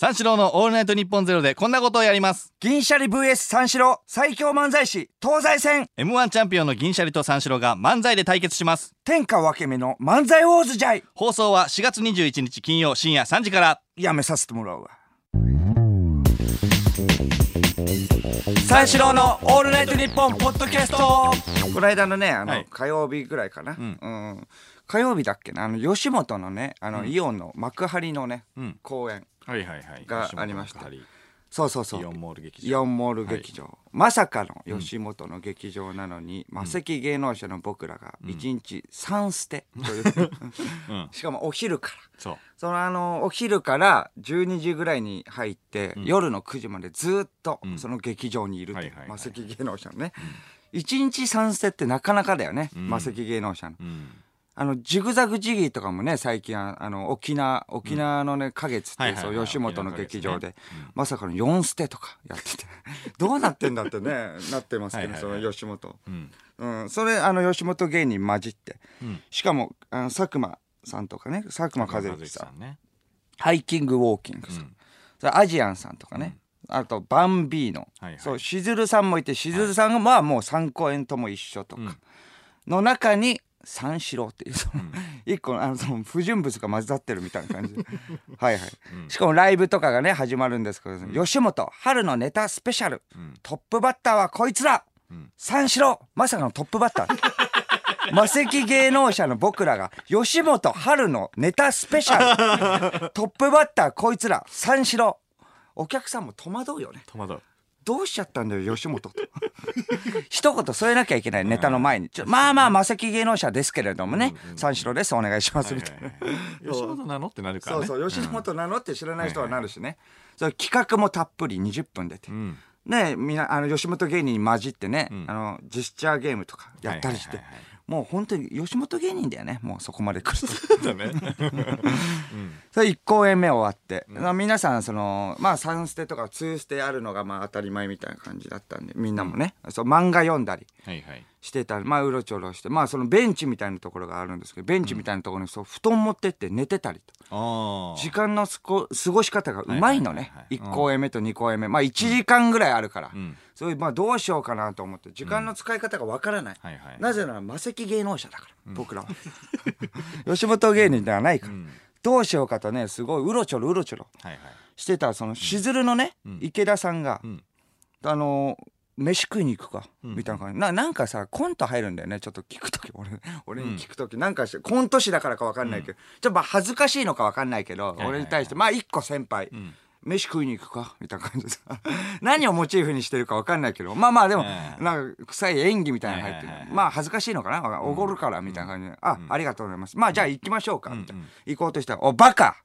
三四郎のオールナイトニッポンゼロでこんなことをやります。銀シャリ VS 三四郎。最強漫才師。東西戦。M1 チャンピオンの銀シャリと三四郎が漫才で対決します。天下分け目の漫才王子じゃい。放送は4月21日金曜深夜3時から。やめさせてもらうわ。三四郎のオールナイトニッポンポッドキャスト。この間のねあの、はい。火曜日ぐらいかな、んうん火曜日だっけな？あの吉本のねあの、イオンの幕張のね、うん。公演はいはいはい。がありまして。そうそうそう。イオンモール劇イオンモール劇場、まさかの吉本の劇場なのに、魔石芸能者の僕らが1日3ステという、うん。しかもお昼から。そう。そのあのお昼から12時ぐらいに入って、夜の9時までずっとん。その劇場にいるというはいはいはい魔石芸能者のね、1日3ステってなかなかだよね、ん。魔石芸能者の。うんあのジグザグジギーとかもね最近ああの沖縄沖縄のね花月って、そう吉本の劇場で、まさかの4ステとかやってて。どうなってんだってね なってますけど、その吉本、うん。うん、それあの吉本芸人混じって、うん。しかもあの佐久間さんとかね佐久間和之さん。ハイキングウォーキングさん、アジアンさんとかね、あとバンビーノ、そうしずるさんもいてしずるさんがまあもう3公演とも一緒とかの中に三四郎っていうその、一個のあのその不純物が混ざってるみたいな感じで。はいはい、しかもライブとかがね始まるんですけど、吉本春のネタスペシャル、ん。トップバッターはこいつら、ん。三四郎まさかのトップバッター。魔石芸能者の僕らが吉本春のネタスペシャル。トップバッターこいつら三四郎。お客さんも戸惑うよね。戸惑うどうしちゃったんだよ吉本と。一言添えなきゃいけないネタの前に。ちょまあまあ魔石芸能者ですけれどもね、三四郎です。お願いします。みたいな、吉本なのってなるからそうねそう吉本なのって知らない人はなるしね、それ企画もたっぷり20分出て、うん。ねみんなあの吉本芸人に混じってね、ん。あのジェスチャーゲームとかやったりして、はいはいはいはいもう本当に吉本芸人だよね。もうそこまで来ると。だね。それ1公演目終わって、皆さんそのまあ3ステとか2ステあるのがまあ当たり前みたいな感じだったんでみんなもね、そう漫画読んだり。はいはいしてた。まあうろちょろして。まあそのベンチみたいなところがあるんですけどベンチみたいなところにそう布団持ってって寝てたりと。あ時間のすこ過ごし方がうまいのね、はいはいはいはい。1公演目と2公演目。まあ1時間ぐらいあるから、ん。そういうまあどうしようかなと思って時間の使い方がわからない、なぜなら魔石芸能者だから、僕らは。吉本芸人ではないから、ん。どうしようかとねすごいうろちょろうろちょろしてたそのしずるのね、池田さんが、ん。あの飯食いに行くか、みたいな感じ。ななんかさコント入るんだよね。ちょっと聞く時俺俺に聞く時、なんかしてコント師だからか分かんないけど、ちょっとまあ恥ずかしいのか分かんないけど、俺に対してまあ一個先輩、ん。飯食いに行くか？みたいな感じでさ。何をモチーフにしてるか分かんないけど。まあまあでも、ええなんか臭い演技みたいなの入ってる、まあ恥ずかしいのかな？おごるからみたいな感じで、あ、ありがとうございます。まあじゃあ行きましょうか。みたいな、行こうとしたら「おバカ！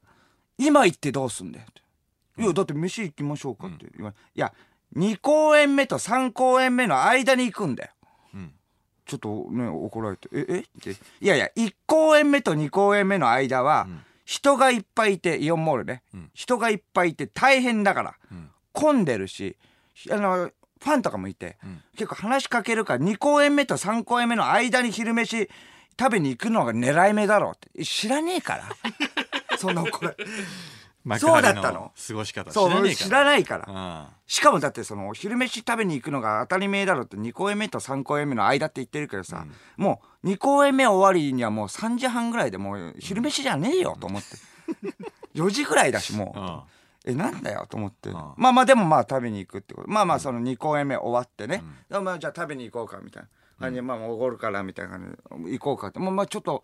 今行ってどうすんだよ」って「いやだって飯行きましょうか」って言われいや2公演目と3公演目の間に行くんだよ。うん。ちょっとね怒られて「ええ？って。いやいや1公演目と2公演目の間は人がいっぱいいてイオンモールね、ん。人がいっぱいいて大変だから、ん。混んでるしあのファンとかもいて、ん。結構話しかけるから2公演目と3公演目の間に昼飯食べに行くのが狙い目だろうって。知らねえから。そんな怒られそうだったの。過ごし方知そう知らないから。あしかもだってその昼飯食べに行くのが当たり前だろって2公演目と3公演目の間って言ってるけどさ、もう2公演目終わりにはもう3時半ぐらいでもう昼飯じゃねえよと思って。4時ぐらいだしもう。あえなんだよと思って、ん。まあまあでもまあ食べに行くってこと。まあまあその2公演目終わってね、でまあじゃあ食べに行こうかみたいな感じで、まあおごるからみたいな感じで行こうかって。まあまあちょっと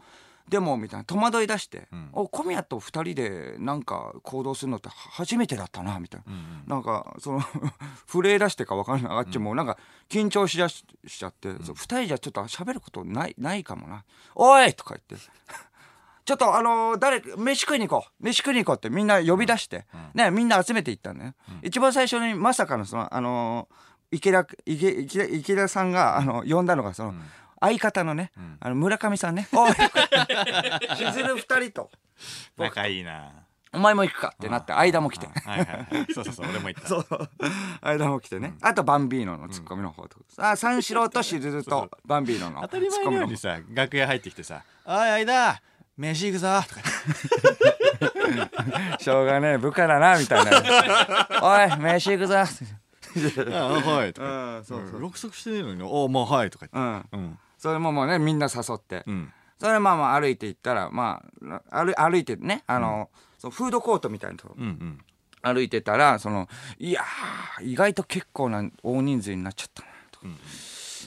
でもみたいな戸惑い出して、お小宮と2人でなんか行動するのって初めてだったなみたいな、なんかその 震え出してか分かんないあっちもなんか緊張しだししちゃって、そう2人じゃちょっと喋ることないないかもな「おい!」とか言って。ちょっとあのー誰飯食いに行こう。飯食いに行こうってみんな呼び出して、ねみんな集めていったんだよ、一番最初にまさかのそのあのー池田池池田池田さんがあの呼んだのがその、相方のね、あの村上さんね「おい。しずる二人と。仲いいな。お前も行くか」ってなって間も来て。はいはいはい。そうそうそう俺も言った。そう。間も来てね、あとバンビーノのツッコミの方と、あ三四郎としずるとバンビーノの当たり前ツッコミのようにさ楽屋入ってきてさ「おい間飯行くぞ。と かしょうがねえ部下だなみたいな。おい飯行くぞ。あはい。とうかんそうそう。約束してねえのにおまあはいとかう言っん。てうんそれももうねみんな誘って。うん。それまあまあ歩いて行ったらまあ歩歩いてねあの、そのフードコートみたいなとこ。うんうん。歩いてたらそのいやー意外と結構な大人数になっちゃったなとか、ん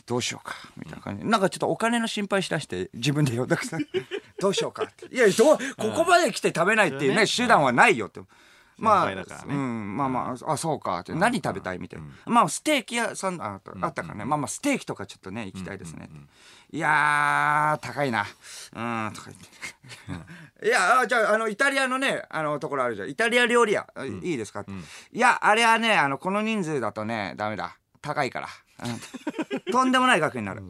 どうしようかみたいな感じ。なんかちょっとお金の心配しだして自分でよだくさん どうしようかって。いやどうここまで来て食べないっていうね、うん。手段はないよって。まあ、ねうん、まあまあ、あ、そうかって、何食べたいみたいな。まあ、ステーキ屋さんあったあったからね。まあまあ、ステーキとかちょっとね、行きたいですね。いやー、高いな。うん、とか言って。いや、あじゃあ、あの、イタリアのね、あの、ところあるじゃん。イタリア料理屋、いいですかいや、あれはね、あの、この人数だとね、ダメだ。高いから。うん。とんでもない額になる。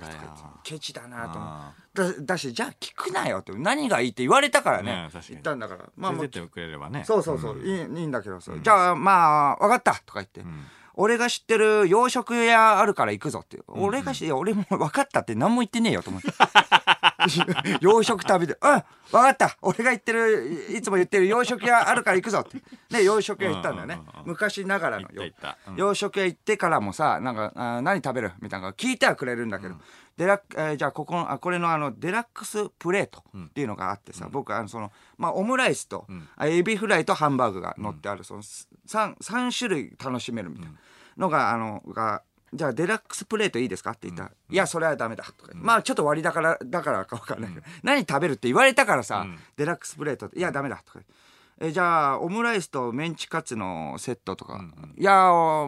ケチだなと思あう。だだし、じゃあ聞くなよって。何がいいって言われたからね。言ったんだから。まあまあ連れてってくれればね。そうそうそう、いいいいんだけどさ、じゃあまあ分かったとか言って、ん。俺が知ってる洋食屋あるから行くぞって、俺が知って俺も分かったって何も言ってねえよと思って 洋食食べて「うん分かった。俺が言ってるいつも言ってる洋食屋あるから行くぞ」って。で洋食屋行ったんだよね、うんうんうんうん。昔ながらの洋食屋行ってからもさなんかあー何食べるみたいなの聞いてはくれるんだけど、デラッえーじゃあここのあこれのあのデラックスプレートっていうのがあってさ、僕あのその、まあ、オムライスと、あエビフライとハンバーグが乗ってある、その 3, 三種類楽しめるみたいなのがあのがじゃあデラックスプレートいいですか？って言ったら、いやそれはダメだ。とか言って、まあちょっと割だからだからか分かんない。けど、何食べるって言われたからさ、デラックスプレートいやダメだとかえじゃあオムライスとメンチカツのセットとか、いや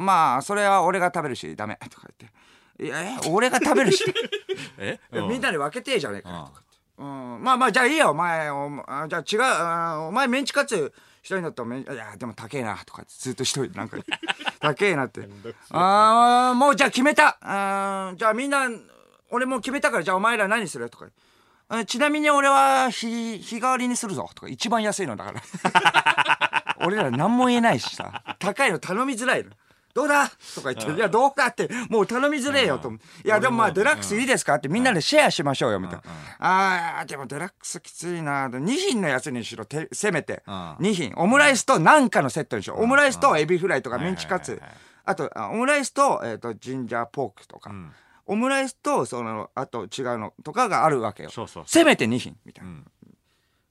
まあそれは俺が食べるしダメとか言って。いやえ俺が食べるし？え？いやみんなで分けてえじゃねえかとか言って、うん、まあまあじゃあいいよお前おあじゃあ違うあお前メンチカツ一人だったらメンいやでも高えなとかずっと一人でなんか 高えなって。ああもうじゃあ決めた。あーじゃあみんな俺もう決めたからじゃあお前ら何する？とか。あちなみに俺は日日替わりにするぞ。とか一番安いのだから。俺ら何も言えないしさ。高いの頼みづらいのどうだ？とか言って、いや、どうだって、もう頼みづれえよと。いや、でもまあ、デラックスいいですかってみんなでシェアしましょうよ、みたいな。ああ、でもデラックスきついな。2品のやつにしろ、てせめて。うん2品。オムライスと何かのセットにしよう。オムライスとエビフライとかメンチカツ。あと、あオムライスと、えっと、ジンジャーポークとか。んオムライスと、その、あと違うのとかがあるわけよ。そうそうそうせめて2品、みたいな。ん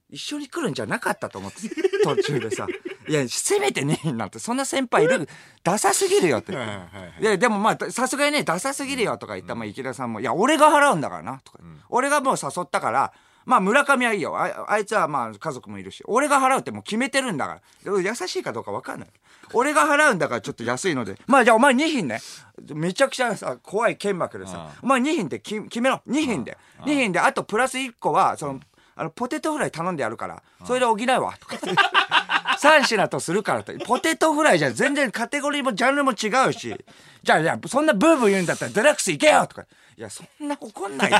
一緒に来るんじゃなかったと思って途中でさ いやせめて2品なんてそんな先輩いるダサすぎるよって。はいやでもまあさすがにねダサすぎるよとか言った、まあ、池田さんも「いや俺が払うんだからな」とか、俺がもう誘ったからまあ村上はいいよ。ああいつはまあ家族もいるし俺が払うってもう決めてるんだから。優しいかどうか分かんない。俺が払うんだからちょっと安いので。まあじゃあお前2品ね。めちゃくちゃさ怖い剣幕でさ、お前2品でき決めろ。2品で。2品であとプラス1個はその、あのポテトフライ頼んでやるからそれで補うわとか3品とするからと。ポテトフライじゃ全然カテゴリーもジャンルも違うし。じゃあじゃあそんなブーブー言うんだったらデラックス行けよとか。いやそんな怒んないで。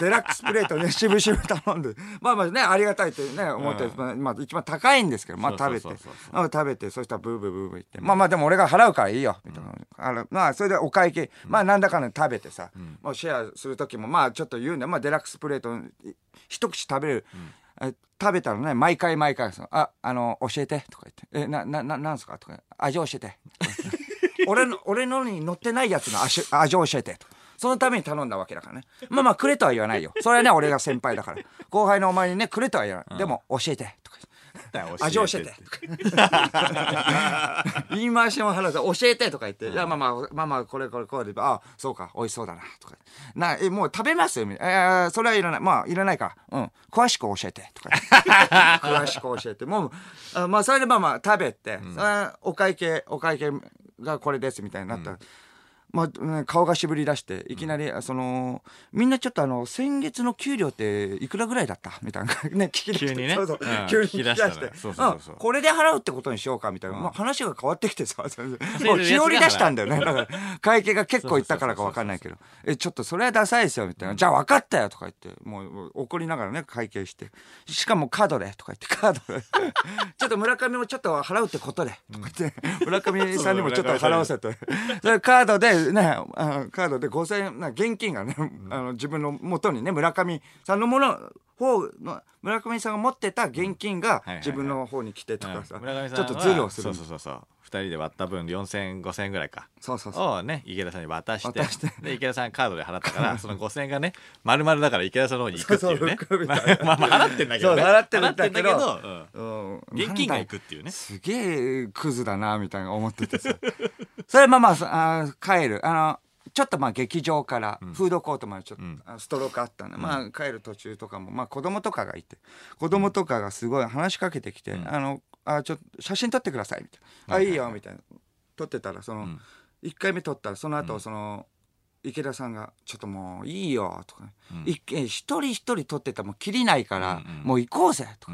デラックスプレートねしぶしぶ頼んで。まあまあねありがたいってね思って、まあまあ、一番高いんですけどまあ食べて。食べてそしたらブーブーブーブー言って、まあまあでも俺が払うからいいよみたいな、あのまあそれでお会計、まあなんだかんだ食べてさ、もうシェアする時もまあちょっと言うんだよまあデラックスプレートい一口食べる、え食べたらね。毎回毎回そのああの教えて」とか言って「えななななんすか?」とか「味教えて」俺の俺のに乗ってないやつの味味教えて。とそのために頼んだわけだからね。まあまあくれとは言わないよ。それはね俺が先輩だから。後輩のお前にねくれとは言わない、でも教えて。とか言って。味教えて 言い回しも払うと教えてとか言って、いやまあまあまあまあこれこれこれで。あそうか。美味しそうだな。とか。なえもう食べますみたいな、えーそれはいらない。まあいらないか。らうん。詳しく教えて。とか。詳しく教えて。もうあまあそれでまあまあ食べて、あお会計お会計がこれですみたいになったら、まあね、顔がしぶり出していきなり、そのみんなちょっとあの先月の給料っていくらぐらいだった？みたいなね聞き急にね。そうそう。うん。急に聞き出して。これで払うってことにしようかみたいな、まあ、話が変わってきてさ。もうる日和出したんだよね。だから会計が結構いったからか分かんないけど。えちょっとそれはダサいですよみたいな、じゃあ分かったよとか言ってもうもう怒りながらね会計して。しかもカードで。とか言ってカードで。ちょっと村上もちょっと払うってことで。とか言って。村上さんにもちょっと払わせて。それカードででねあのカードで5000円な現金がね、あの自分の元にね村上さんのもの方の村上さんが持ってた現金が自分の方に来てとかさ、ちょっとズルをする。そうそうそうそう。2人で割った分4000円5000円ぐらいか。そうそうそう。をね池田さんに渡して。渡して。で池田さんカードで払ったから その5000円がね丸々だから池田さんの方に行くっていうね。まあまあ払ってんだけどね。払ってるんだけど現金が行くっていうね。すげえクズだなみたいな思っててさ。それまあまあさあ帰る。あのちょっとまあ劇場からフードコートまでちょっと、ストロークあったんで、まあ帰る途中とかもまあ子供とかがいて子供とかがすごい話しかけてきて、あのあちょっと写真撮ってくださいみたいな、あいいよみたいな。撮ってたらその、ん1回目撮ったらその後その、池田さんが「ちょっともういいよ」とか、一軒一人一人撮ってたらもう切りないから、うんうん。もう行こうぜ」とか。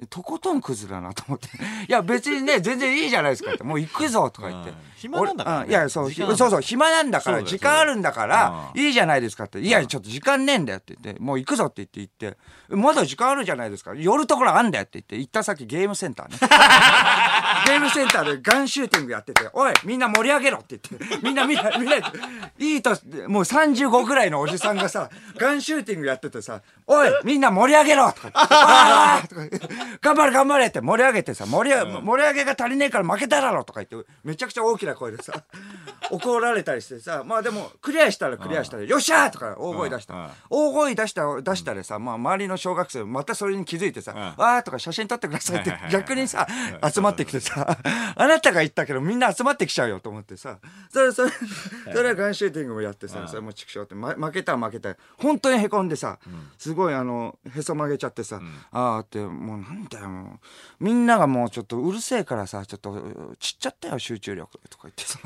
うんとことんクズだなと思って。いや、別にね、全然いいじゃないですかって。もう行くぞとか言って。うん。暇なんだからね。いや、そう、そうそう、暇なんだから、時間あるんだから、うんいいじゃないですかって。いや、ちょっと時間ねえんだよって言って、もう行くぞって言って行って、まだ時間あるじゃないですか。寄るところあんだよって言って、行った先ゲームセンターね。ゲームセンターでガンシューティングやってて、おい、みんな盛り上げろって言って、みんなみんな、みんな、い。いと、もう35ぐらいのおじさんがさ、ガンシューティングやっててさ、おい、みんな盛り上げろとか言って、わーとか頑張れ頑張れって盛り上げてさ、盛り上げ、盛り上げが足りねえから負けただろとか言って、めちゃくちゃ大きな声でさ、怒られたりしてさ、まあでも、クリアしたらクリアしたら、よっしゃーとか大声出した。大声出した、出したらさ、まあ周りの小学生またそれに気づいてさ、ん。わーとか写真撮ってくださいって逆にさ、集まってきてさ、あなたが言ったけどみんな集まってきちゃうよと思ってさ、それ、それ、それはガンシューティングもやってさ、それも畜生って、ま、負けたら負けたよ本当にへこんでさ、すごいあの、へそ曲げちゃってさ、あーって、もうなんだよ、もう、みんながもうちょっとうるせえからさ、ちょっとちっちゃったよ、集中力とか言ってさ。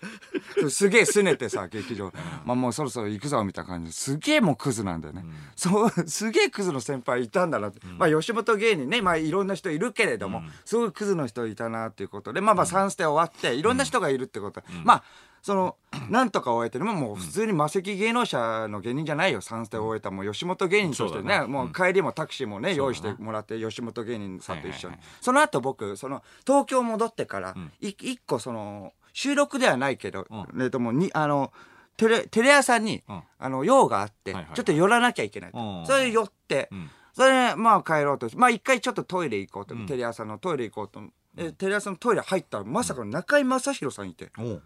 すげえ拗ねてさ劇場、まあもうそろそろ行くぞみたいな感じですげえもうクズなんだよね、そうすげえクズの先輩いたんだなって、まあ吉本芸人ねまあいろんな人いるけれども、すごいクズの人いたなっていうことでまあまあ3ステ終わっていろんな人がいるってこと、まあそのなんとか終えてるもう普通に魔石芸能者の芸人じゃないよ。3ステ終えたもう吉本芸人としてね、そうだなもう帰りもタクシーもね、用意してもらって吉本芸人さんと一緒に、はいはいはい。その後僕その東京戻ってから、い一個その収録ではないけど、うん。えっともうにあのテレテレ朝に、うん。あの用があって、はいはいちょっと寄らなきゃいけないそれで寄って、うん。それでまあ帰ろうと。まあ一回ちょっとトイレ行こうと、うん。テレ朝のトイレ行こうと、でテレ朝のトイレ入ったらまさかの中居正広さんいて。おう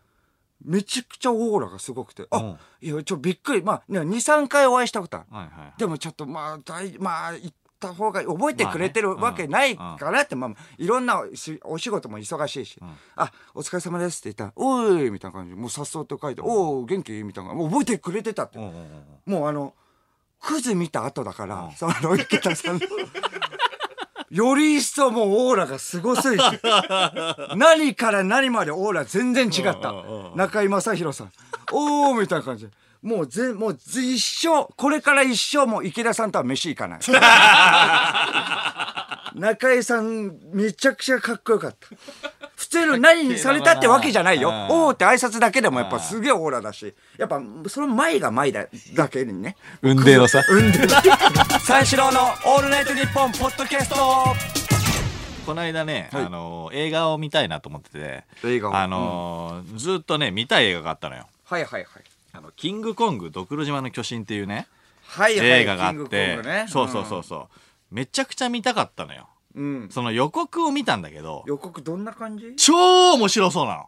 めちゃくちゃオーラがすごくて、うん。あいやちょびっくり。まあ23回お会いしたことある。はいはいでもちょっとまあ大まあ行った方が覚えてくれてるわけないからって、まあいろんなしお仕事も忙しいし「ん。あお疲れ様です」って言ったら「おい」みたいな感じでもうさっそうと書いて「おお元気?」みたいな。もう覚えてくれてたって、おうおうおうもうあのクズ見た後だから、うん。その池田さんのより一層もうオーラがすごすぎて 何から何までオーラ全然違った。中居正広さん。おおみたいな感じ。でもうぜもう一生これから一生もう池田さんとは飯行かない 中居さんめちゃくちゃかっこよかった。普通の何されたってわけじゃないよ。うん。おおって挨拶だけでもやっぱすげえオーラだし。やっぱその前が前だだけにね。運命のさ 三四郎の「オールナイトニッポン」ポッドキャスト。この間ね、はい。あの映画を見たいなと思ってて映画を。あのーずっとね見たい映画があったのよ。はいはいはい。あのキングコングドクロ島の巨神っていうねはいはい。映画があって。そうそうそうそうめちゃくちゃ見たかったのよ。うん、うんその予告を見たんだけど。予告どんな感じ？超面白そうなの。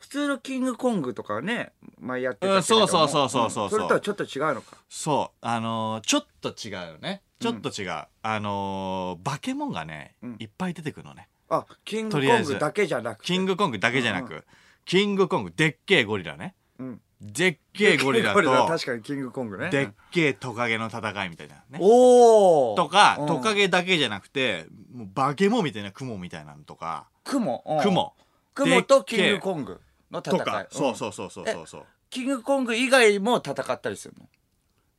普通のキングコングとかね前やってたけれども。うんそうそうそうそうそうそれとはちょっと違うのか。そう。あのーちょっと違うよね。ちょっと違う、あのー、バケモンがね、うん。いっぱい出てくるのね。あキングとりあえず。コングだけじゃなくて。キングコングだけじゃなく、うキングコングでっけえゴリラね。うんでっけえゴリラと確かにキングコングね。でっけえトカゲの戦いみたいなね。おおとか、うん。トカゲだけじゃなくてもうバケモンみたいなクモみたいなのとか。クモうん。クモクモとキングコングの戦い。とか、んそうそうそうそうそうそうキングコング以外も戦ったりする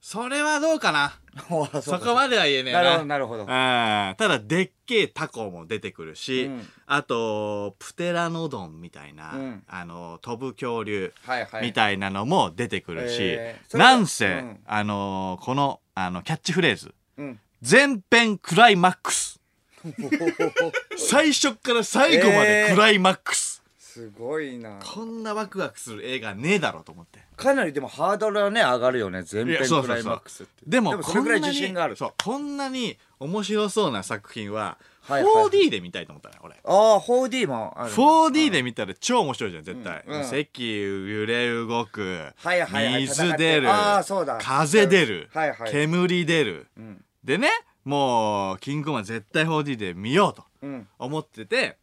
それはどうかな？のそこまでは言えねえな。るほどななるほど。うん。ただでっけえタコも出てくるし、うん。あとプテラノドンみたいな、うん。あの飛ぶ恐竜はいはい。みたいなのも出てくるし、えー。それはなんせ、うん。あのこのあのキャッチフレーズうん。全編クライマックス。最初から最後までクライマックス、すごいな。こんなワクワクする映画ねえだろうと思って。かなりでもハードルはね上がるよね全編クライマックスって。でもそれぐらいこんなに自信がある。そうこんなに面白そうな作品ははいはいはい。4D で見たいと思ったね俺。ああ 4D もある。4D で見たら超面白いじゃん絶対、うんうん。席揺れ動く、はいはいはい水出るあーそうだ。風出る、はいはい。煙出る、うん。でねもうキングコングは絶対 4D で見ようとうん。思ってて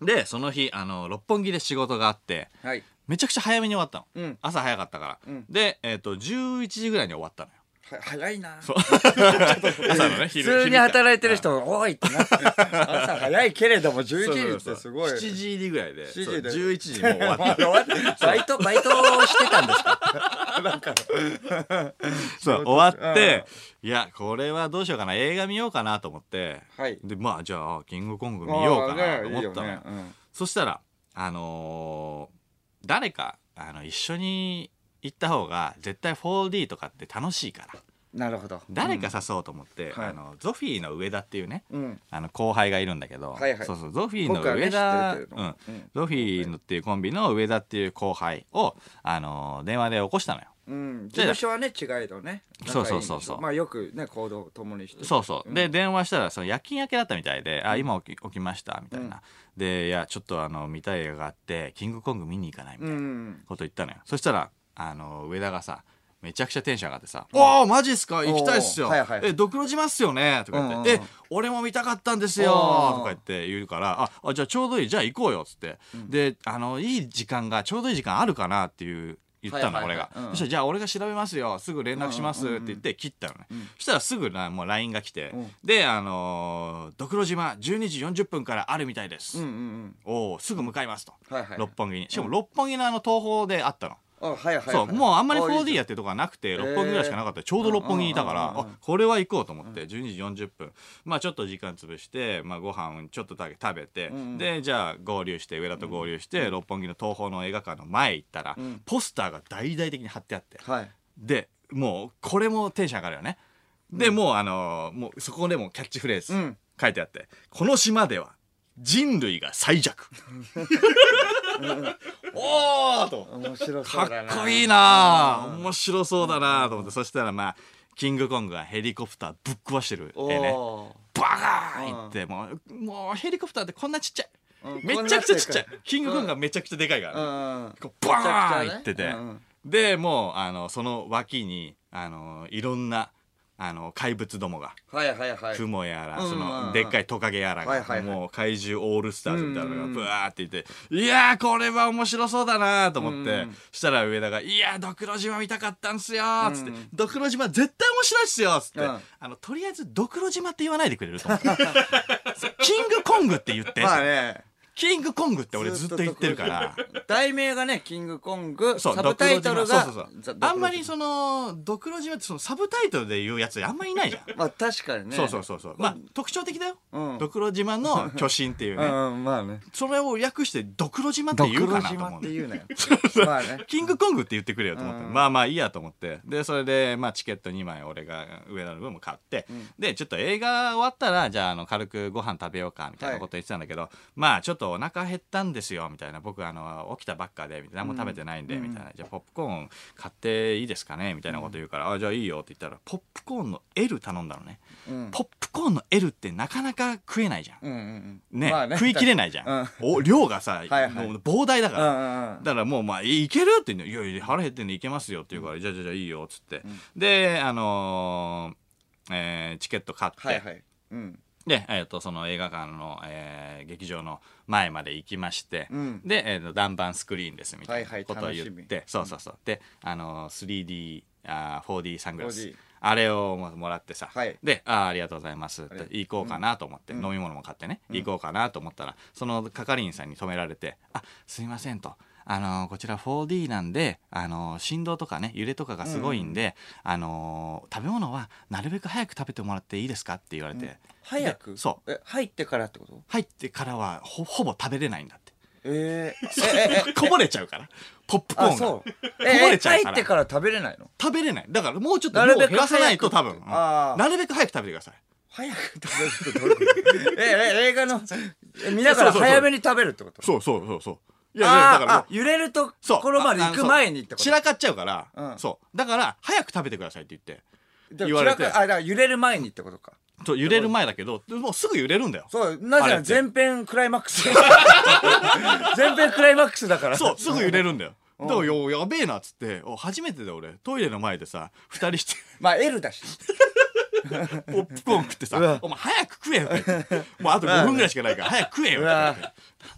でその日あの六本木で仕事があってはい。めちゃくちゃ早めに終わったの、うん。朝早かったから、うん。で、えっと11時ぐらいに終わったのよは早いな。そう。朝のね普昼通に働いてる昼人多いってなって。朝早いけれども11時。っそうそうそう。てすごい。7時入りぐらいで。7時そうで11時にもう終わって。バイトバイトしてたんですか？そう終わっていやこれはどうしようかな。映画見ようかなと思って。はい。でまあじゃあキングコング見ようかなと思ったのよ。あーねいいよね。うん。そしたらあのー誰かあの一緒に行った方が絶対 4D とかって楽しいから。なるほど。誰か誘おうと思って、はい。あのゾフィーの上田っていうねうん。あの後輩がいるんだけど、はいはい。そうそうゾフィーの僕はね上田、知ってるけれどうん。うん。ゾフィーのっていうコンビの上田っていう後輩を、あのー電話で起こしたのよ。うん、事務所はね違いどね。そうそうそうそう。仲いいんでしょまあよくね行動を共にして。そうそう、ん。で電話したらその夜勤明けだったみたいで「あ今起き起きました」みたいな、で「いやちょっとあの見たい映画があってキングコング見に行かない」みたいなうん。こと言ったのよ、そしたらあの上田がさめちゃくちゃテンション上がってさ「おおマジっすか？行きたいっすよ、はいはいえドクロ島っすよね」とか言って「うんうんうん。え俺も見たかったんですよ」とか言って言うから「ああじゃあちょうどいい。じゃあ行こうよ」っつって、であのいい時間がちょうどいい時間あるかなっていう言ったの、はいはいはい。俺が、うんそしたら「じゃあ俺が調べますよ。すぐ連絡します」って言って切ったのね、そしたらすぐなもう LINE が来て、うん。であのードクロ島12時40分からあるみたいです」うんうんおおすぐ向かいますと、はいはい六本木に。しかも六本木のあの東宝であったの、あはいはいはい。そうもうあんまりいい 4D じやってるとこはなくて六本木ぐらいしかなかった。ちょうど六本木にいたから、あこれは行こうと思って12時40分。まあちょっと時間潰して、まあ、ご飯ちょっとだけ食べて、でじゃあ合流して上田と合流して、六本木の東宝の映画館の前行ったら、うん。ポスターが大々的に貼ってあって。はい。でもうこれもテンション上がるよね。で、もうあのーもうそこでもキャッチフレーズ、うん。書いてあって「この島では人類が最弱」おーと。面白そかうだな。っこいいなあ面白そうだなあと思って。そしたらまあキングコングがヘリコプターぶっ壊してるお絵ね。おバカーンいってもうもうヘリコプターってこんなちっちゃい。うん。めちゃくちゃちっちゃい。キングコングがめちゃくちゃでかいからね。うん。こうバーンいってて、うん。でもうあのその脇にあのいろんなあの怪物どもが。はいはいはい。雲やら、うんそうんうん。のでっかいトカゲやらが、はいはいはい。もう怪獣オールスターズみたいなのがうんうんうん。ブワーっていて、いやーこれは面白そうだなと思って、うんうん。したら上田が「いやードクロ島見たかったんすよ」っつって、うんうんドクロ島絶対面白いっすよ」っつって、うん。あのとりあえずドクロ島って言わないでくれると思って キングコングって言って、まあねキングコングって俺ずっと言ってるから。題名がねキングコングそうサブタイトルがそうそうそう。ザあんまりそのドクロ島ってそのサブタイトルで言うやつあんまりいないじゃん、まあ確かにね。そうそうそうそう。まあ特徴的だよ、うん。ドクロ島の巨神っていうね、うんまあね。それを略してドクロ島って言うかなと思う島って言う なよまあね。キングコングって言ってくれよと思って、うん。まあまあいいやと思って。でそれで、まあ、チケット2枚俺が上田の分も買って、ん。でちょっと映画終わったらじゃああの軽くご飯食べようかみたいなこと言ってたんだけど、まあちょっとお腹減ったんですよみたいな。僕あの起きたばっかでみたいな。何も食べてないんで、うんみたいな。じゃあポップコーン買っていいですかね？みたいなこと言うから、あじゃあいいよって言ったらポップコーンの L 頼んだのね、うん。ポップコーンの L ってなかなか食えないじゃん。ね,、まあ食いきれないじゃん、うん。お量がさ、膨大だから、だからもうまあいいけるって言うのいやいや腹減ってんでいけますよって言うから、じゃあじゃあじゃあいいよっつって、であのーえーチケット買って、はいはい。うんで、えー、とその映画館の、えー劇場の前まで行きまして、うん。で、えーと断板スクリーンですみたいなはいはいことを言って、楽しみそうそうそう。であのー 3D あー 4D サングラス。4D あれをももらってさ、はい。であーありがとうございますって行こうかなと思って、うん。飲み物も買ってね、行こうかなと思ったらその係員さんに止められて「あすいません」と。あのーこちら 4D なんで、あのー振動とかね揺れとかがすごいんで、あのー食べ物はなるべく早く食べてもらっていいですかって言われて、早く？でそう。え入ってからってこと？入ってからはほほぼ食べれないんだって。えー。えええ。こぼれちゃうから。ポップコーンが。あそう。こぼれちゃうえから。入ってから食べれないの？食べれない。だからもうちょっと量を減らさないと多分、なるべく早く食べてください。早く食べるってどういうこと？ええ映画の？え見ながら早めに食べるってこと？そうそうそうそういやだからもう。あ揺れるところまで行く前にってこと？散らかっちゃうから、うん。そう。だから早く食べてくださいって言って。で言われて。あだから揺れる前にってことか。と揺れる前だけどもうすぐ揺れるんだよ。そうなぜならあれって。前編クライマックス。前編クライマックスだから。そうすぐ揺れるんだよ。うん。だからよやべえなっつって。お初めてだよ俺。トイレの前でさ二人して。まあ L だしポップコーン食ってさうわ「お前早く食えよ」もうあと5分ぐらいしかないから早く食えよ」なん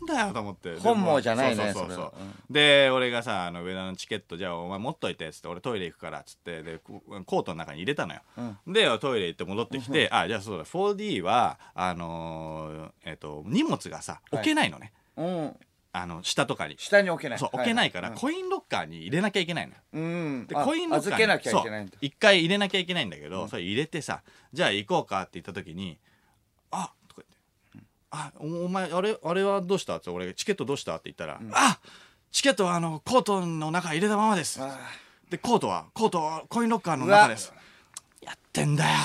だよと思って。本望じゃないねそうそうそうで俺がさあの上田のチケットじゃあお前持っといてっつって俺トイレ行くからっつってでココートの中に入れたのよ、でトイレ行って戻ってきてあじゃあそうだ 4D はあのーえっ、と荷物がさ置けないのね、うんあの下とかに。下に置けない。そう置けないから、はコインロッカーに入れなきゃいけないの。ようん。であコインロッカーに一回入れなきゃいけないんだけど、それ入れてさじゃあ行こうかって言った時に「あとか言って「あおお前あれあれはどうした?」って俺チケットどうしたって言ったら「あチケットはあのコートの中入れたままです。あ」でコートはコートはコインロッカーの中です。やってんだよ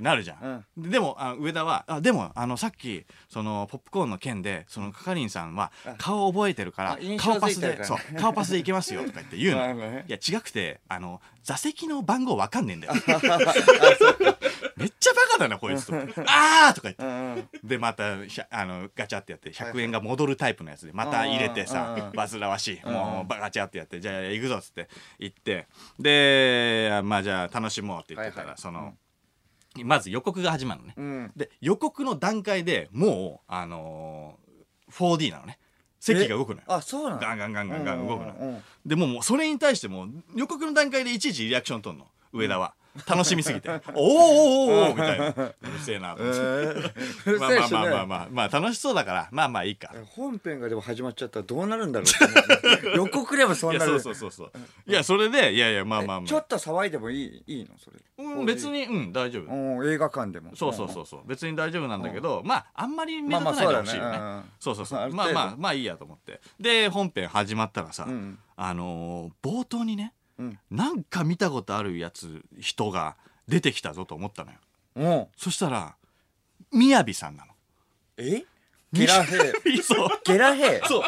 ってなるじゃん、ででもあ上田はあでもあのさっきそのポップコーンの件でその係員さんは顔覚えてるから顔パスで そう顔パスでいけますよとか言って言うなるほどね。のいや違くてあの座席の番号わかんねえんだよ。めっちゃバカだなこいつと。あーとか言って。うんうん。でまたあのガチャってやって100円が戻るタイプのやつでまた入れてうんさうん。煩わしい。んもうバガチャってやってじゃあ行くぞっつって行って。でまあじゃあ楽しもうって言ってたらそのまず予告が始まるのね。うん。で予告の段階でもうあのー 4D なのね。席が動くのよ。あそうなの？ガンガンガンガンガン動くのうんうんうんでもうもうそれに対しても予告の段階でいちいちリアクション取んの。上田は楽しみすぎて「おーおーおーおーみたいな。うるせえなと思って。うるまあまあまあまあまあ。まあ楽しそうだから。まあまあいいか。本編がでも始まっちゃったらどうなるんだろうって 予告でもそんなのいやそうそうそうそう。いやそれでいやいやまあまあまあ。ちょっと騒いでもいいいいの？それ。うん別にうん大丈夫。うん映画館でも。そうそうそうそう。別に大丈夫なんだけどまああんまり目立たまあまあないでほしいよね。そうだね。うん。そうそうそう。ある程度。まあまあまあいいやと思って。で本編始まったらさうん。あのー冒頭にねうん。なんか見たことあるやつ人が出てきたぞと思ったのよ。うん。そしたらみやびさんなの。え？ゲラヘイ。そう。ゲラヘイ？そう。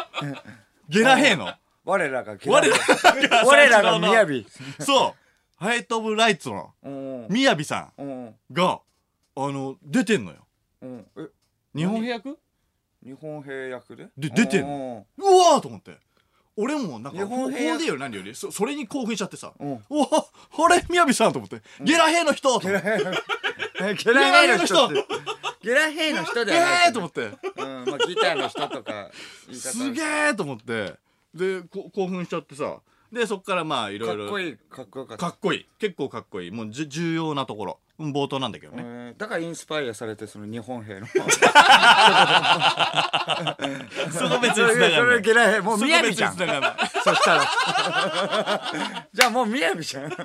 ゲラヘイの。我らがゲラヘ我イ我らがみやび。そう。ハイト・オブ・ライツの。うんみやびさうんん。があの出てんのよ。うん。え？日本兵役？日本兵役で？で出てんの。うわーと思って俺もなんか日本兵 4D より何よりそそれに興奮しちゃってさ。うん。うわあれ？みやびさんと思って。ゲラ兵の人！と思って。えゲラヘイの人。ゲラヘイの人！ではないえーと思って。うんまあギターの人とかすげえと思って。でこ興奮しちゃってさ。でそっからまあいろいろ。かっこいいかっこよかった。かっこいい。結構かっこいい。もうじゅ重要なところ。うん冒頭なんだけどね、えーだからインスパイアされてその日本兵の。そこ別に繋がんない。それゲラヘイもうみやびじゃんそしたらじゃあもうみやびじゃんい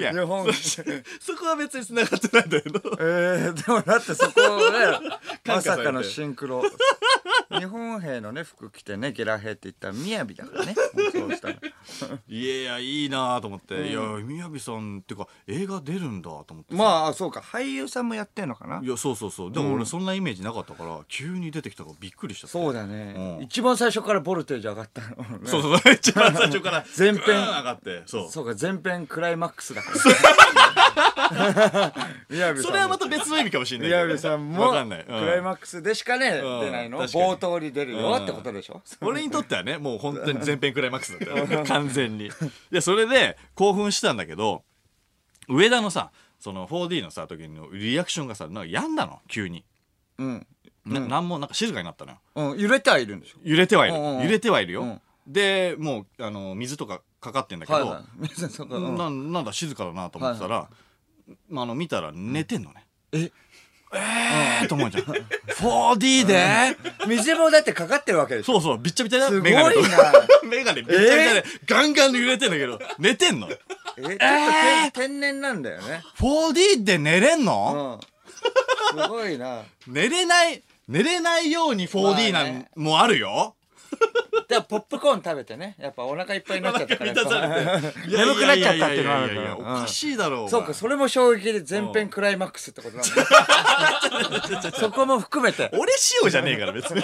や日本そそこは別に繋がってないんだけどえー、でもだってそこで感化されてまさかのシンクロ日本兵のね服着てねゲラ兵って言ったらみやびだからねそうしたらいやいやいいなと思って、いやみやびさんっていうか映画出るんだと思ってさ。まあそうか。俳優さんもやってんのかな？いやそうそうそう。でも俺そんなイメージなかったから、急に出てきたからびっくりした。そうだね、うん。一番最初からボルテージ上がったの、ね、そうそう。そ う一番最初から 前編。グーン上がってそう。そうか前編クライマックスだからそれはまた別の意味かもしれないけどみやびさんもわかんない、クライマッックスでしかね、うん出ないの。確かに。冒頭に出るよってことでしょ、俺にとってはねもう本当に全編クライマックスだったよ 完全に。でそれで興奮したんだけど上田のさその 4D のさ時のリアクションがさなんか病んだの？急に、うん。ななんもなんか静かになったのよ。うん、揺れてはいるんでしょ。揺れてはいる、うんうん。うん揺れてはいるよ、うん。でもうあの水とかかかってんだけど、はいはい。皆さんそこうんななんだ静かだなと思ってたら、まあ、あの見たら寝てんのね、え？えーと思うじゃん。4D で？水もだってかかってるわけでしょ。そうそう。びっちゃびちゃだすごいメガネメガネびっちゃびちゃで、ガンガンで揺れてんだけど寝てんのえちょっと天天然なんだよね。4D で寝れんうの、ん。すごいな。寝れない寝れないように 4D なん、もあるよでもポップコーン食べてね。やっぱお腹いっぱいになっちゃったから。眠くなっちゃったっていうのがあるいやいやいやいやおかしいだろう、そうかそれも衝撃で前編クライマックスってことなんだそこも含めて俺仕様じゃねえから別に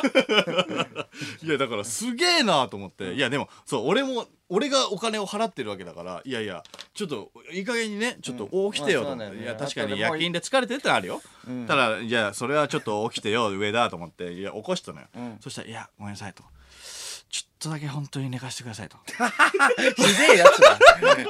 いやだからすげえなと思っていやでもそう俺も俺がお金を払ってるわけだからいやいやちょっといい加減にねちょっと起きてよと思って、まあねいや確かに夜勤で疲れてるってあるよ、ただいやそれはちょっと起きてよ上だと思っていや起こしたのよ、んそしたら「いやごめんなさい」と。ちょっとだけ本当に寝かしてくださいと。ひでえやつだ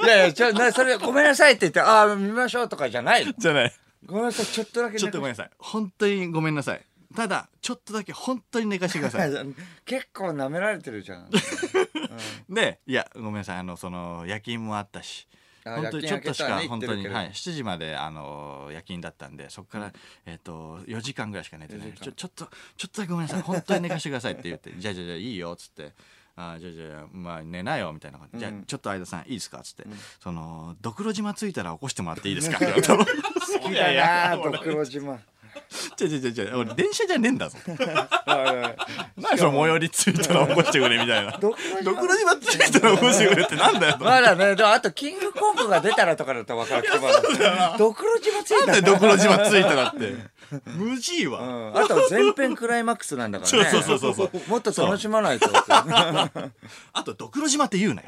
いやいやちょなそれごめんなさいって言ってああ見ましょうとかじゃないのじゃない。ごめんなさいちょっとだけちょっとごめんなさい。本当にごめんなさい。ただ、ちょっとだけ本当に寝かしてください。結構舐められてるじゃん で、いや、ごめんなさい。あの、その、夜勤もあったし。あ本当にちょっとしか本当に、はい、7時まであの夜勤だったんでそこから、えっと4時間ぐらいしか寝てない。4時間。ちょちょっとちょっとだけごめんなさい。本当に寝かしてくださいって言って じゃあじゃあじゃあいいよっつって。あじゃあじゃあまあ寝なよみたいな感じ、じゃあちょっと相田さんいいですかっつって、そのドクロ島着いたら起こしてもらっていいですか？って言われたの好きだなドクロ島違う違う違う。俺電車じゃねえんだぞ。何その最寄り着いたら起こしてくれみたいな。ドクロ島ドクロ島着いたら起こしてくれってなんだよと。まだねあとキングコングが出たらとかだったら分かるけど。ドクロ島ついたな。んでドクロ島着いたらって。無事わ、うん。あと前編クライマックスなんだからね。そうそうそうそうもっと楽しまないと。あとドクロ島って言うなよ。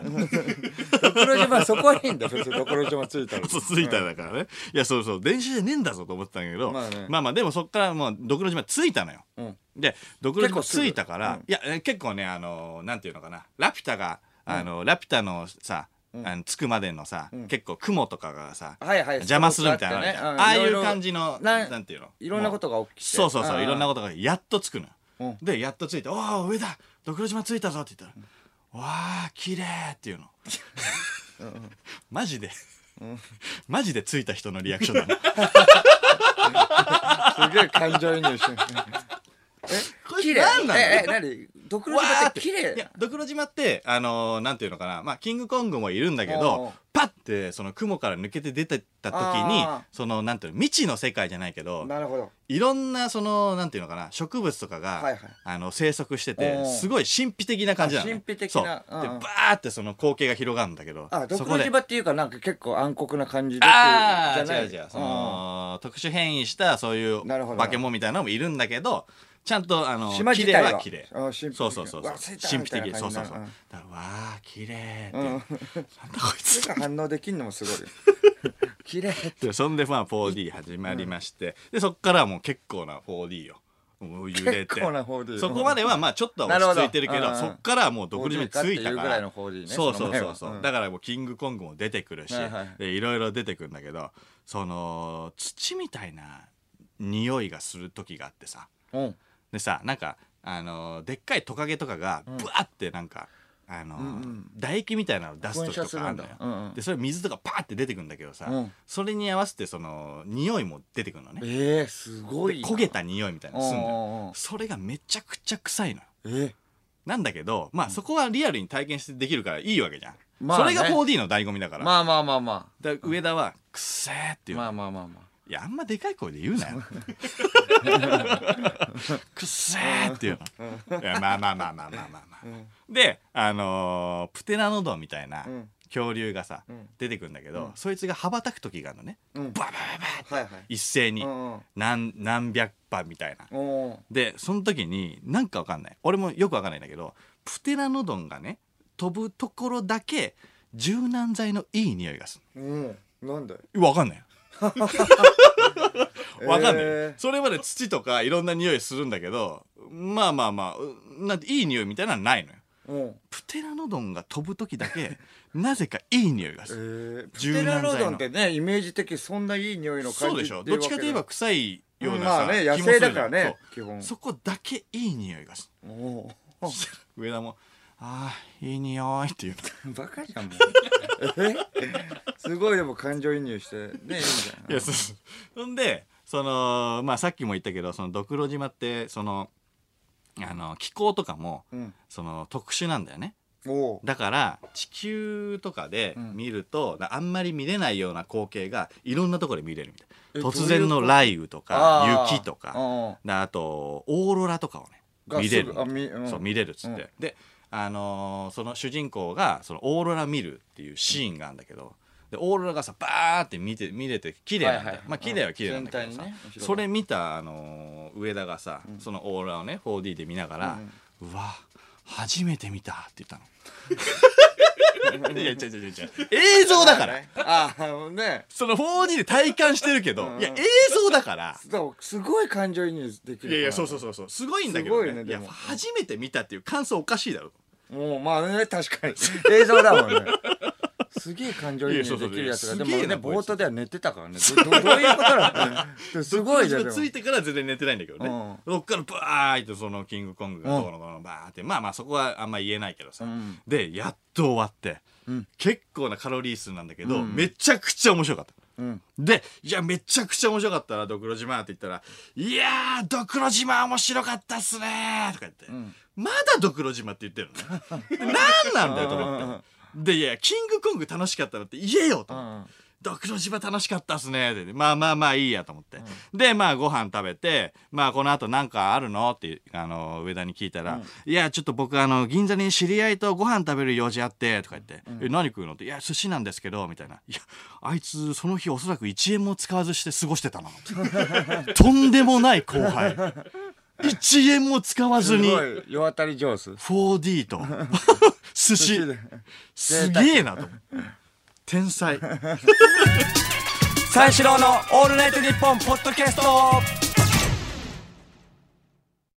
ドクロ島そこはいいんだ別にドクロ島ついたら。そう着いただからね。いやそうそう。電車じゃねえんだぞと思ってたんだけど、まあね。まあまあでもそっからもうドクロ島着いたのよ。うん。でドクロ島着いたから、いやえ結構ねあのなんていうのかなラピュタがあの、ラピュタのさ、あの着くまでのさ、結構雲とかがさ、はいはい邪魔するみたいなのあああいう感じのななんていうの？いろんなことが起きて。そうそうそういろんなこことがやっと着くのよ、うん。でやっと着いて「おお上だドクロ島着いたぞ」って言ったら「わあ綺麗っていうの。マジで、マジで着いた人のリアクションなの すげえ感情移入してる。これ何なのええ何？ドクロ島って綺い麗やドクロ島ってあのーなんていうのかな。まあキングコングもいるんだけどパッてその雲から抜けて出てった時にそのなんていうの未知の世界じゃないけどなるほど。いろんなそのなんていうのかな植物とかが、はいはい。あの生息しておてう。すごい神秘的な感じなの、ね、あ神秘的そう。なうんうん。でバーってその光景が広がるんだけどあドクロ島っていうかなんか結構暗黒な感じでああじゃない？違う違う。その特殊変異したそういう化け物みたいなのもいるんだけどちゃんとあの綺麗島自体は。は綺麗。そうそうそうそう。神秘的。そうそうそう。感じになるだからわあ綺麗って、うん。なんだこいつ。反応できんのもすごいよ。綺麗でそんでまあ 4D 始まりまして、でそっからはもう結結構な 4D よ。もう揺れて。結構な 4D そこまではまあちょっとは落ち着いてるけどそっからはもう独自についた 4D から。いのら 4D ねそうそうそうそう、うん。だからもうキングコングも出てくるし、はいはい。でいろいろ出てくるんだけどその土みたいな匂いがする時があってさ。うんでさなんかあのでっかいトカゲとかがブワってなんか、あのうんうん。唾液みたいなの出す時とかあるのよ、うんうん。でそれ水とかパーって出てくるんだけどさ、うん。それに合わせてその匂いも出てくるのね。えー、すごいな。焦げた匂いみたいなのすんのよ。それがめちゃくちゃ臭いのよ。えー。なんだけどまあそこはリアルに体験してできるからいいわけじゃん、まあね。それが 4D の醍醐味だから、まあまあまあまだから上田は「くせー」っていうまあまあまあまあいやあんまでかい声で言うなよ。くっせーっていうの。いやまあまあまあまあまあまあまあ、であのープテラノドンみたいなうん。恐竜がさ、ん。出てくるんだけど、うん。そいつが羽ばたく時があるのね、うん。ババババはいはい。一斉に、うんうん。何何百羽みたいな。おーでその時になんかわかんない。俺もよくわかんないんだけどプテラノドンがね飛ぶところだけ柔軟剤のいい匂いがすうん。なんだよるわかんない わかんない、えー。それまで土とかいろんな匂いするんだけどまあまあまあうなんていい匂いみたいなのはないのよ。うん。プテラノドンが飛ぶ時だけ なぜかいい匂いがえする、ー、プ柔テラ軟剤の。ノドンってねイメージ的にそんないい匂いの感じそうでしょどっちかといえば臭いようなさ、まあね野気もするじゃん生だからね基そう。本。そこだけいい匂いがする。おー。上田も「ああいい匂い」って言う。バカじゃんもう。えすごいでも感情移入してねいいんじゃんいやそほんでそのまあさっきも言ったけどそのドクロ島ってそのあの気候とかもうん。その特殊なんだよね。だから地球とかで見ると、あんまり見れないような光景がいろんなところで見れるみたい。え突然のどういうこと？雷雨とあかー。雪とか。うんであとオーロラとかをねが見れる。あみうん。そう見れるっつって、であのーその主人公がそのオーロラ見るっていうシーンがあるんだけど、でオーロラがさバーって見て見れて綺麗なんだよ、はいはいまあ綺麗は綺麗なんだけどさ、ねそれ見た、あのー上田がさ、そのオーロラをね 4D で見ながら、うんうわ初めて見たって言ったの。いや違う違う違う映像だから。ああのねその 4D で体感してるけど、うん。いや映像だから。すごい感情移入できるいやいやそうそそうそうそう。すごいんだけど、ね。ねでも。初めて見たっていう感想おかしいだろ。うもうまあね確かに。映像だもんね。すげえ感情移入できるやつが。でもね冒頭では寝てたからね。どどどういうことなのすごいじゃんついてから全然寝てないんだけどね、うん。そっからバーってそのキングコングがどうのこうのバーって、まあまあそこはあんま言えないけどさ、うん。でやっと終わって、うん。結構なカロリー数なんだけど、うん。めちゃくちゃ面白かったうんで、いや、めちゃくちゃ面白かったな、ドクロ島って言ったら、いやー、ドクロ島面白かったっすねーとか言って、んまだドクロ島って言ってるのね。で 何なんだよと思って。で、いや、キングコング楽しかったらって言えよとう思って。んドクロ島楽しかったっすねって。まあまあまあいいやと思って。で、まあご飯食べて、まあこの後なんかあるの？って、あの、上田に聞いたら、いや、ちょっと僕あの、銀座に知り合いとご飯食べる用事あって、とか言って、え、何食うの？って、いや、寿司なんですけど、みたいな。いや、あいつその日おそらく1円も使わずして過ごしてたな。とんでもない後輩。1円も使わずに。すごい。世当たり上手。4D と。寿司。すげえなと思う天才。三四郎の「オールナイトニッポン」ポッドキャスト。